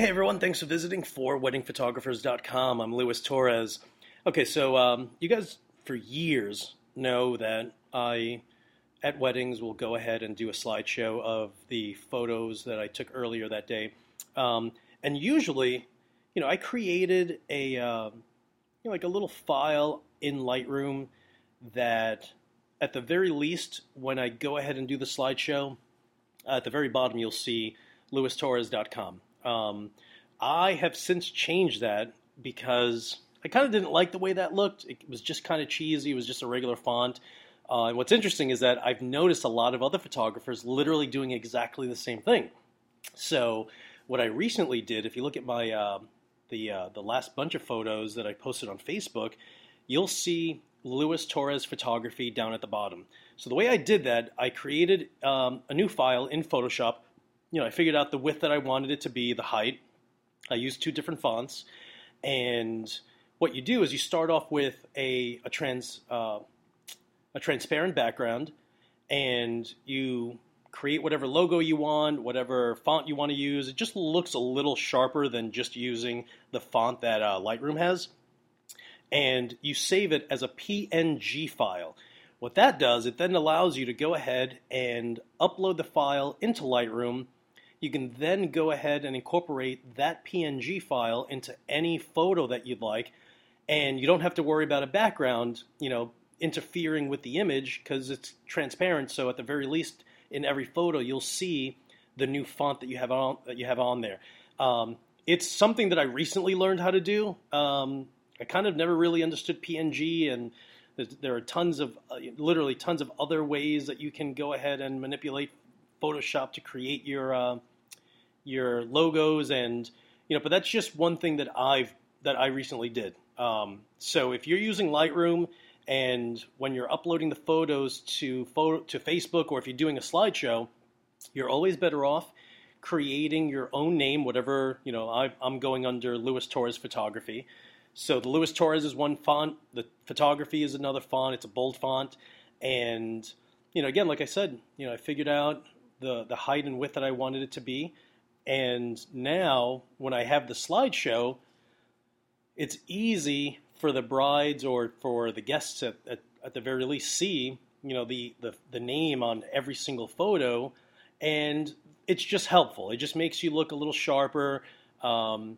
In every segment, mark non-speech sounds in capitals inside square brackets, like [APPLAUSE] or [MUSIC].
Hey everyone, thanks for visiting for weddingphotographers.com. I'm Luis Torres. Okay, so um, you guys for years know that I, at weddings, will go ahead and do a slideshow of the photos that I took earlier that day. Um, and usually, you know, I created a, uh, you know, like a little file in Lightroom that, at the very least, when I go ahead and do the slideshow, at the very bottom you'll see luistorres.com. Um, I have since changed that because I kind of didn't like the way that looked. It was just kind of cheesy. It was just a regular font. Uh, and what's interesting is that I've noticed a lot of other photographers literally doing exactly the same thing. So what I recently did, if you look at my uh, the uh, the last bunch of photos that I posted on Facebook, you'll see Luis Torres Photography down at the bottom. So the way I did that, I created um, a new file in Photoshop. You know, I figured out the width that I wanted it to be, the height. I used two different fonts, and what you do is you start off with a a trans uh, a transparent background, and you create whatever logo you want, whatever font you want to use. It just looks a little sharper than just using the font that uh, Lightroom has. And you save it as a PNG file. What that does, it then allows you to go ahead and upload the file into Lightroom. You can then go ahead and incorporate that PNG file into any photo that you'd like, and you don't have to worry about a background, you know, interfering with the image because it's transparent. So at the very least, in every photo, you'll see the new font that you have on that you have on there. Um, it's something that I recently learned how to do. Um, I kind of never really understood PNG, and there are tons of, uh, literally tons of other ways that you can go ahead and manipulate Photoshop to create your uh, your logos, and you know. But that's just one thing that I've that I recently did. Um, so if you're using Lightroom and when you're uploading the photos to photo, to Facebook or if you're doing a slideshow, you're always better off creating your own name, whatever you know. I, am going under Luis Torres Photography, so the Luis Torres is one font. The photography is another font. It's a bold font, and you know, again, like I said, you know, I figured out the the height and width that I wanted it to be, and now when I have the slideshow, it's easy for the brides or for the guests at, at, at the very least see you know the, the the name on every single photo. And it's just helpful. It just makes you look a little sharper. Um,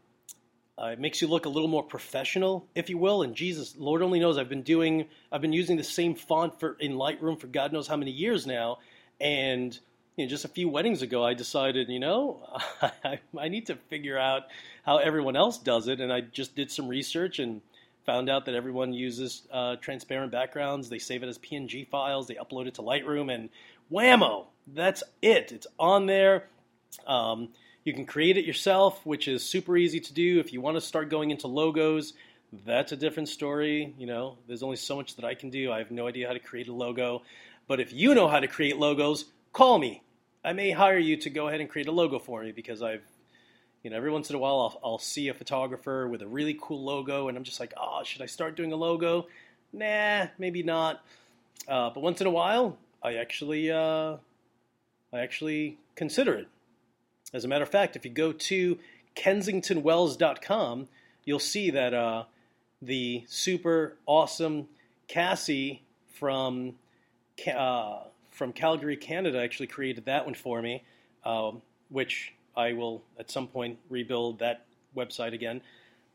uh, it makes you look a little more professional if you will. And jesus lord only knows. I've been doing i've been using the same font for in lightroom for god knows how many years now. And you know, just a few weddings ago i decided you know [LAUGHS] I, I need to figure out how everyone else does it and i just did some research and found out that everyone uses uh, transparent backgrounds. They save it as PNG files. They upload it to Lightroom, and whammo, that's it. It's on there. Um, you can create it yourself, which is super easy to do. If you want to start going into logos, that's a different story. You know, there's only so much that I can do. I have no idea how to create a logo. But if you know how to create logos, call me. I may hire you to go ahead and create a logo for me because I've you know, every once in a while I'll, I'll see a photographer with a really cool logo, and I'm just like, oh, should I start doing a logo? Nah, maybe not. Uh, but once in a while, I actually, uh, I actually consider it. As a matter of fact, if you go to kensingtonwells.com, you'll see that uh, the super awesome Cassie from uh, from Calgary, Canada, actually created that one for me, um, which I will at some point rebuild that website again,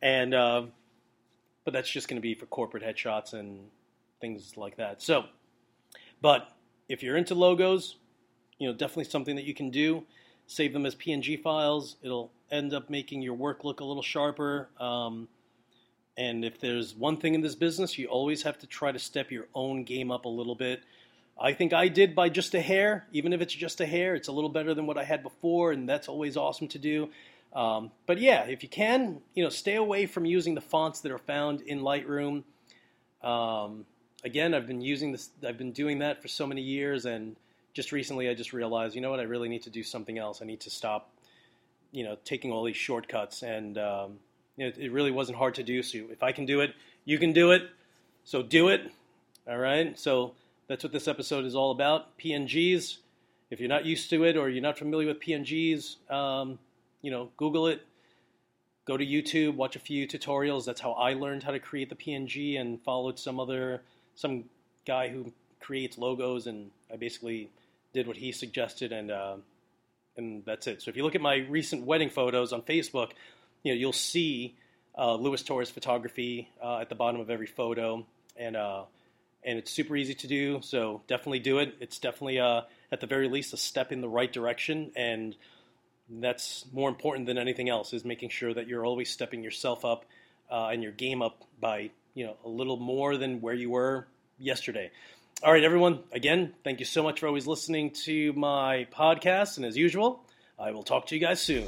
and uh, but that's just going to be for corporate headshots and things like that. So, but if you're into logos, you know, definitely something that you can do. Save them as PNG files. It'll end up making your work look a little sharper. Um, and if there's one thing in this business, you always have to try to step your own game up a little bit. I think I did by just a hair. Even if it's just a hair, it's a little better than what I had before, and that's always awesome to do. Um, but yeah, if you can, you know, stay away from using the fonts that are found in Lightroom. Um, again, I've been using this. I've been doing that for so many years, and just recently, I just realized, you know what? I really need to do something else. I need to stop, you know, taking all these shortcuts. And um, you know, it really wasn't hard to do. So if I can do it, you can do it. So do it. All right. So that's what this episode is all about. PNGs. If you're not used to it or you're not familiar with PNGs, um, you know, Google it. go to YouTube, watch a few tutorials. That's how I learned how to create the PNG and followed some other some guy who creates logos, and I basically did what he suggested, and uh, and that's it. So if you look at my recent wedding photos on Facebook, you know you'll see uh, Luis Torres photography uh, at the bottom of every photo, and uh, and it's super easy to do. So definitely do it. It's definitely uh, at the very least a step in the right direction, and that's more important than anything else is making sure that you're always stepping yourself up uh, and your game up by you know a little more than where you were yesterday. All right, everyone. Again, thank you so much for always listening to my podcast, and as usual, I will talk to you guys soon.